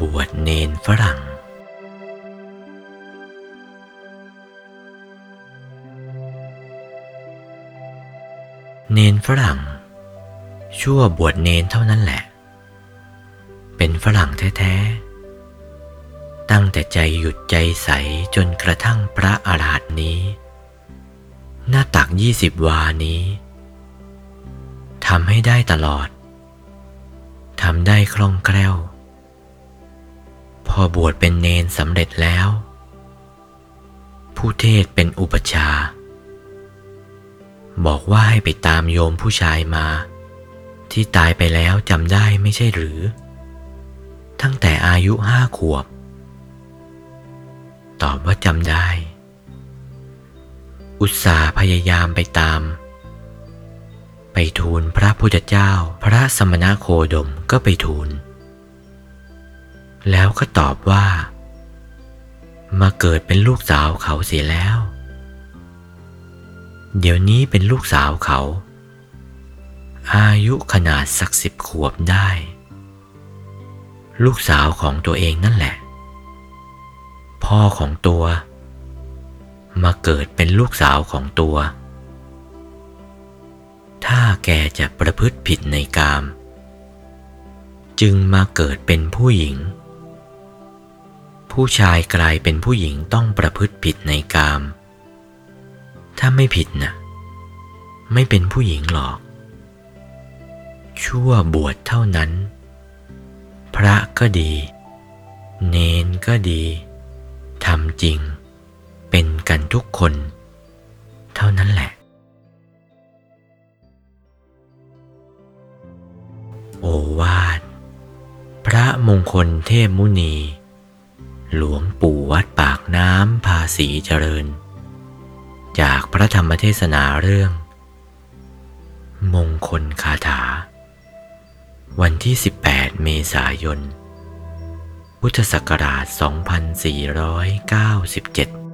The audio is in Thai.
บวชเนรฝรั่ง เนนฝรั่ง ชั่วบวชเนนเท่านั้นแหละ เป็นฝรั่งแท้ๆ ตั้งแต่ใจหยุดใจใสจนกระทั่งพระอาราธนี้ หน้าตักยี่สิบวานี้ทำให้ได้ตลอดทำได้คล่องแคล่ว พอบวชเป็นเนนสำเร็จแล้ว ผู้เทศเป็นอุปชา บอกว่าให้ไปตามโยมผู้ชายมา ที่ตายไปแล้วจำได้ไม่ใช่หรือ ตั้งแต่อายุห้าขวบ ตอบว่าจำได้ อุตส่าห์พยายามไปตาม ไปทูลพระพุทธเจ้า พระสมณโคดมก็ไปทูล แล้วก็ตอบว่า มาเกิดเป็นลูกสาวเขาเสียแล้ว เดี๋ยวนี้เป็นลูกสาวเขา อายุขนาดสักสิบขวบได้ ลูกสาวของตัวเองนั่นแหละ พ่อของตัว มาเกิดเป็นลูกสาวของตัว ถ้าแกจะประพฤติผิดในกามจึงมาเกิดเป็นผู้หญิง ผู้ชายกลายเป็นผู้หญิงต้องประพฤติผิดในกาม ถ้าไม่ผิดนะ่ะไม่เป็นผู้หญิงหรอก ชั่วบวชเท่านั้น พระก็ดี เนนก็ดีทำจริง เป็นกันทุกคน เท่านั้นแหละ โอวาท พระมงคลเทพมุนี หลวงปู่วัดปากน้ำภาษีเจริญ จากพระธรรมเทศนาเรื่อง มงคลคาถา วันที่ 18 เมษายน พุทธศักราช 2497